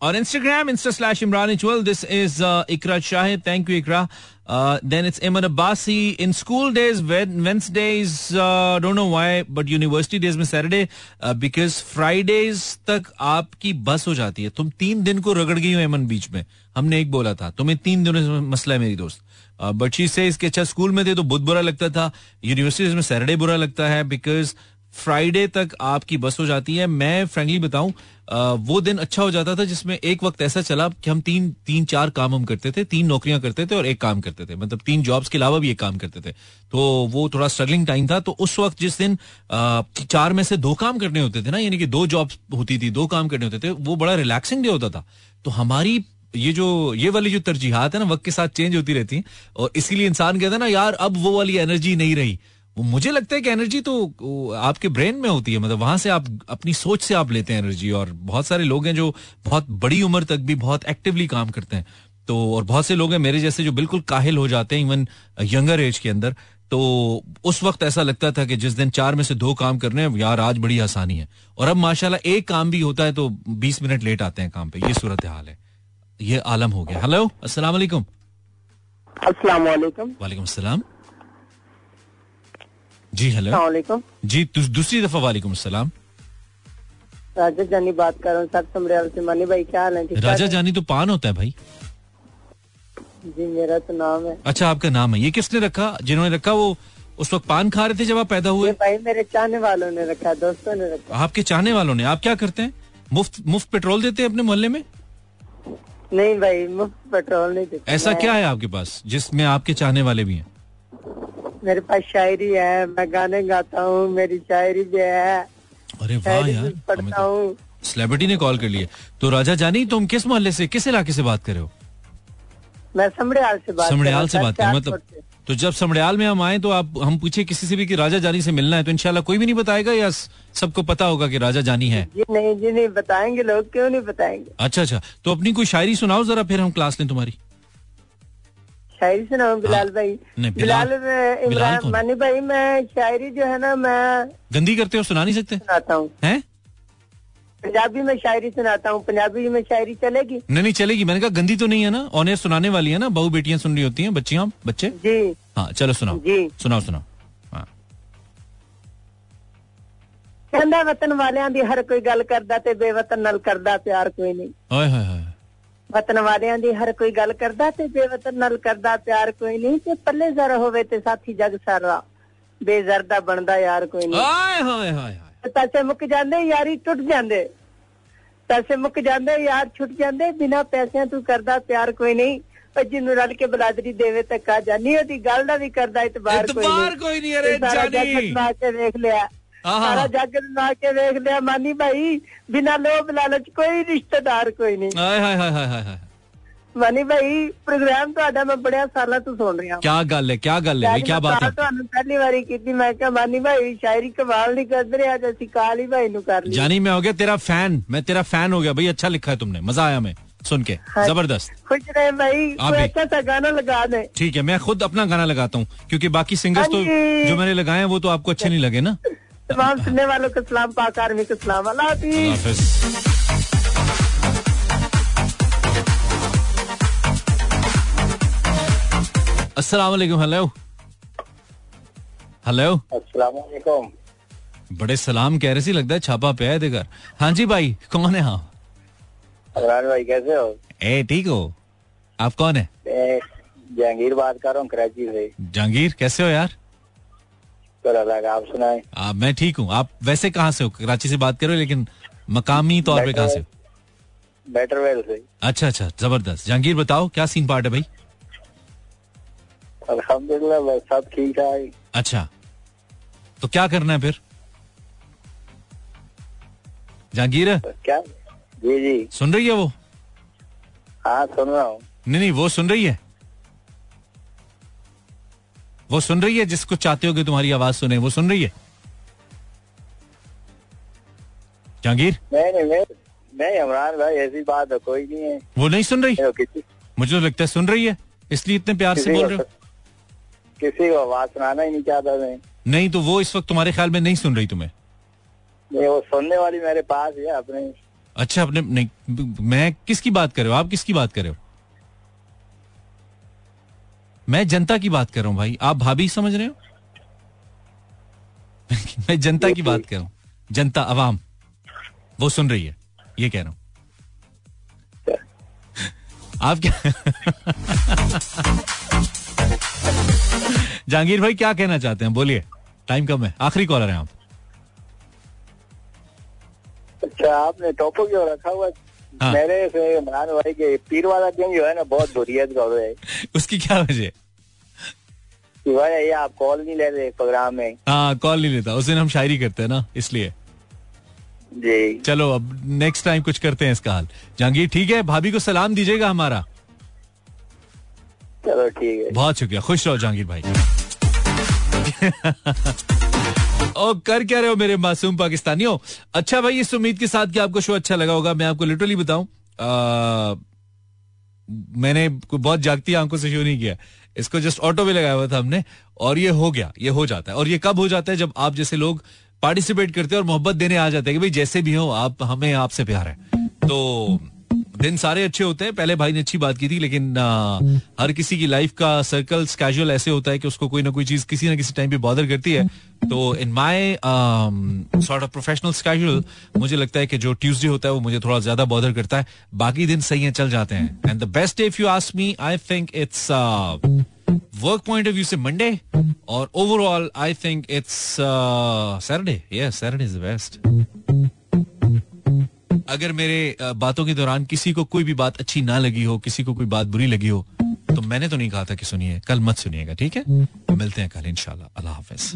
और Instagram insta slash Imran this is Iqra Shah thank you Iqra It's Iman Abbasi. In school days, Wednesdays, uh, don't know why, but university days में uh, because Fridays तक आपकी बस हो जाती है। तुम तीन दिन को रगड़ गई हो एमन बीच में। हमने एक बोला था तुम्हें तीन दिनों से मसला है मेरी दोस्त। बट शी से इसके अच्छा स्कूल में थे तो बहुत बुरा लगता था। यूनिवर्सिटीज में सैटरडे बुरा लगता है बिकॉज़ फ्राइडे तक आपकी बस हो जाती है। मैं फ्रेंकली बताऊँ वो दिन अच्छा हो जाता था जिसमें एक वक्त ऐसा चला कि हम तीन तीन, चार काम हम करते थे, तीन नौकरियाँ करते थे और एक काम करते थे। मतलब तीन जॉब्स के अलावा भी एक काम करते थे। तो वो थोड़ा स्ट्रगलिंग टाइम था। तो उस वक्त जिस दिन चार में से दो काम करने होते थे ना, यानी कि दो जॉब्स होती थी, दो काम करने होते थे, वो बड़ा रिलैक्सिंग डे होता था। तो हमारी ये जो, ये वाली जो तरजीहत है ना, वक्त के साथ चेंज होती रहती है। और इसीलिए इंसान कहता है ना, यार, अब वो वाली एनर्जी नहीं रही। मुझे लगता है कि एनर्जी तो आपके ब्रेन में होती है मतलब वहाँ से आप अपनी सोच से आप लेते हैं एनर्जी और बहुत सारे लोग हैं जो बहुत बड़ी उम्र तक भी बहुत एक्टिवली काम करते हैं। तो और बहुत से लोग हैं मेरे जैसे जो बिल्कुल काहिल हो जाते हैं इवन यंगर एज के अंदर। तो उस वक्त ऐसा लगता था कि जिस दिन चार में से दो काम करने हैं यार आज बड़ी आसानी है। और अब माशाल्लाह एक काम भी होता है तो बीस मिनट लेट आते हैं काम पे। ये सूरत हाल है। ये आलम हो गया। हेलो अस्सलाम वालेकुम। अस्सलाम वालेकुम। वालेकुम अस्सलाम। जी हेलो जी दूसरी दफ़ा वालेकुम सलाम राजा जानी बात कर रहा हूँ सर से मानी भाई क्या हाल है? राजा जानी तो पान होता है भाई। जी मेरा तो नाम है। अच्छा आपका नाम है। ये किसने रखा? जिन्होंने रखा वो उस वक्त पान खा रहे थे जब आप पैदा हुए? भाई मेरे चाहने वालों ने रखा दोस्तों ने रखा। आपके चाहने वालों ने? आप क्या करते हैं? मुफ़्त मुफ़्त पेट्रोल देते हैं अपने मोहल्ले में? नहीं भाई मुफ़्त पेट्रोल नहीं देते। ऐसा क्या है आपके पास जिसमें आपके चाहने वाले भी हैं? मेरे पास शायरी है मैं गाने गाता हूँ मेरी शायरी भी है। अरे वाह यार पढ़ता हूँ। सेलिब्रिटी ने कॉल कर लिया तो राजा जानी तुम किस मोहल्ले से किस इलाके से बात कर रहे हो? मैं समड़ियाल से बात समड़ियाल से बात कर मतलब तो जब समड़ियाल में हम आए तो आप हम पूछे किसी से भी कि राजा जानी से मिलना है तो इनशाला कोई भी नहीं बताएगा या सबको पता होगा कि राजा जानी है? जी नहीं जी नहीं बताएँगे लोग क्यों नहीं बताएँगे? अच्छा अच्छा तो अपनी कोई शायरी सुनाओ जरा फिर हम क्लास लें तुम्हारी। शायरी सुनाओ बिलाल भाई नहीं, बिलाल में इमरान मानी भाई मैं शायरी जो है ना मैं गंदी करते हो सुना नहीं सकते सुनाता हूँ हैं पंजाबी में शायरी सुनाता हूँ पंजाबी में शायरी चलेगी नहीं नहीं चलेगी मैंने कहा गंदी तो नहीं है ना ऑन सुनाने वाली है ना बहु बेटियां सुन रही होती हैं बच्चियां बच्चे जी हाँ चलो सुनाओ जी सुनाओ सुनाओ ਕਹਿੰਦਾ ਵਤਨ ਵਾਲਿਆਂ ਦੀ ਹਰ ਕੋਈ ਗੱਲ ਕਰਦਾ ਤੇ ਬੇਵਤਨ ਨਾਲ ਕਰਦਾ ਪਿਆਰ ਕੋਈ ਨਹੀਂ ਓਏ ਹੋਏ ਹੋਏ ਵਤਨ ਵਾਲਿਆਂ ਦੀ ਹਰ ਕੋਈ ਗੱਲ ਕਰਦਾ ਤੇ ਬੇਵਤਨ ਨਾਲ ਕਰਦਾ ਪਿਆਰ ਕੋਈ ਨਹੀਂ ਤੇ ਪੱਲੇ ਜ਼ਰ ਹੋਵੇ ਤੇ ਸਾਥੀ ਜਗ ਸਾਰਾ ਬੇਜ਼ਰ ਦਾ ਬਣਦਾ ਯਾਰ ਕੋਈ ਨਹੀਂ ਆਏ ਹਾਏ ਹਾਏ ਪੈਸੇ ਮੁੱਕ ਜਾਂਦੇ ਯਾਰੀ ਟੁੱਟ ਜਾਂਦੇ ਪੈਸੇ ਮੁੱਕ ਜਾਂਦੇ ਯਾਰ ਛੁੱਟ ਜਾਂਦੇ ਬਿਨਾ ਪੈਸਿਆਂ ਤੂੰ ਕਰਦਾ ਪਿਆਰ ਕੋਈ ਨਹੀਂ ਪਰ ਜਿਹਨੂੰ ਰਲ ਕੇ ਬਲਾਦਰੀ ਦੇਵੇ ਤੱਕਾ ਜਾਨੀ ਉਹਦੀ ਗੱਲ ਦਾ ਵੀ ਕਰਦਾ ਇਤਬਾਰ ਕੋਈ ਨਹੀਂ ਇਤਬਾਰ ਕੋਈ ਨਹੀਂ ਅਰੇ ਜਾਨੀ ਕੇ ਵੇਖ ਲਿਆ ਸਾਰਾ ਜੱਗ ਲਾ ਕੇ ਵੇਖ ਲਿਆ ਮਾਨੀ ਭਾਈ ਬਿਨਾ ਲੋਭ ਲਾਲਚ ਕੋਈ ਰਿਸ਼ਤੇਦਾਰ ਕੋਈ ਨਹੀਂ ਹਾਏ ਹਾਏ ਹਾਏ ਹਾਏ ਹਾਏ ਮਾਨੀ ਭਾਈ ਪ੍ਰੋਗਰਾਮ ਤੁਹਾਡਾ ਮੈਂ ਬੜਿਆ ਸਾਲਾਂ ਤੋਂ ਸੁਣ ਰਿਹਾ ਕੀ ਗੱਲ ਹੈ ਕੀ ਗੱਲ ਹੈ ਕੀ ਬਾਤ ਹੈ ਤੁਹਾਨੂੰ ਪਹਿਲੀ ਵਾਰੀ ਕੀਤੀ ਮੈਂ ਕਿਹਾ ਮਾਨੀ ਭਾਈ ਸ਼ਾਇਰੀ ਕਮਾਲ ਨਹੀਂ ਕਰਦੇ ਰਿਹਾ ਤੇ ਅਸੀਂ ਕਾਲੀ ਭਾਈ ਨੂੰ ਕਰ ਲਈ ਜਾਨੀ मैं हो गया तेरा फैन मैं तेरा फैन हो गया भाई अच्छा लिखा है तुमने मजा आया मैं सुन के जबरदस्त खुश रहे भाई कोई अच्छा सा गाना लगा दे ठीक है मैं खुद अपना गाना लगाता हूँ क्योंकि बाकी सिंगर्स तो जो मैंने लगाए हैं वो तो आपको अच्छे नहीं लगे ना तमाम सुनने वालों को सलाम पाक आर्मी को सलाम। अल्लाह हाफिज। अस्सलाम वालेकुम हेलो। हेलो। अस्सलाम बड़े सलाम कह रहे सी लगता है छापा पे है देखकर हाँ जी भाई कौन है हाँ भाई कैसे हो? ए ठीक हो। आप कौन है? जहांगीर बात कर रहा हूँ कराची से। जहांगीर कैसे हो यार? आप सुनाए। आ, मैं ठीक हूँ। आप वैसे कहाँ से हो? कराची से बात करो लेकिन मकामी तौर पे कहाँ से हो? बेटर वेल से। अच्छा अच्छा ज़बरदस्त। जहांगीर बताओ क्या सीन पार्ट है भाई? अल्हम्दुलिल्लाह सब ठीक ठाक अच्छा। तो क्या करना है फिर? जहांगीर? क्या? जी जी। सुन रही है वो? हाँ सुन रहा हूँ। नहीं नहीं वो सुन रही है? वो सुन रही है जिसको चाहते हो कि तुम्हारी आवाज़ सुने वो सुन रही है? जहांगीर? नहीं नहीं नहीं नहीं इमरान भाई ऐसी बात है कोई नहीं है। वो नहीं सुन रही? मुझे तो लगता है सुन रही है इसलिए इतने प्यार से बोल रहे हो। किसी को आवाज़ सुनाना ही नहीं चाहता मैं। नहीं तो वो इस वक्त तुम्हारे ख्याल में नहीं सुन रही तुम्हें? नहीं वो सुनने वाली मेरे पास है अपने। अच्छा अपने नहीं मैं किसकी बात कर रहे हो? आप किसकी बात कर रहे हो? मैं जनता की बात कर रहा हूँ भाई। आप भाभी समझ रहे हो? <laughs> मैं जनता की बात कर रहा हूँ। जनता अवाम वो सुन रही है, ये कह रहा हूँ। <laughs> आप क्या? <laughs> जहांगीर भाई, क्या कहना चाहते हैं? बोलिए टाइम कम है? आखिरी कॉलर है आप। अच्छा आपने टॉपिक जो रखा हुआ है। मेरे से इमरान भाई के पीर वाला दिन जो है ना बहुत बुरियत रहे हैं उसकी क्या वजह? कि आप कॉल नहीं ले रहे प्रोग्राम में। हाँ कॉल नहीं लेता। उस दिन हम शायरी करते हैं ना इसलिए। जी। चलो अब नेक्स्ट टाइम कुछ करते हैं इसका हाल। जहांगीर ठीक है? भाभी को सलाम दीजिएगा हमारा। चलो ठीक है। बहुत शुक्रिया। खुश रहो जहांगीर भाई। <laughs> कर क्या रहे हो मेरे मासूम पाकिस्तानियों? अच्छा भाई, इस उम्मीद के साथ कि आपको शो अच्छा लगा होगा, मैं आपको लिटरली बताऊँ मैंने बहुत जागती आँखों से शो नहीं किया। इसको जस्ट ऑटो में लगाया हुआ था हमने, और ये हो गया, ये हो जाता है। और ये कब हो जाता है जब आप जैसे लोग पार्टिसिपेट करते हैं और मोहब्बत देने आ जाते हैं कि भाई जैसे भी हो, आप, हमें आपसे प्यार है। तो दिन सारे अच्छे होते हैं पहले भाई ने अच्छी बात की थी लेकिन आ, हर किसी की लाइफ का सर्कल कैजुअल ऐसे होता है कि उसको कोई ना कोई चीज़ किसी ना किसी टाइम पे बॉदर करती है। तो in my sort of professional schedule मुझे लगता है कि जो ट्यूसडे होता है वो मुझे थोड़ा ज़्यादा बॉदर करता है। बाकी दिन सही है चल जाते हैं। And the best if you ask me I think it's work point of view से मंडे और overall I think it's Saturday yes Saturday is the best अगर मेरे बातों के दौरान किसी को कोई भी बात अच्छी ना लगी हो किसी को कोई बात बुरी लगी हो तो मैंने तो नहीं कहा था कि सुनिए कल मत सुनिएगा ठीक है? मिलते हैं कल इंशाल्लाह अल्लाह हाफिज।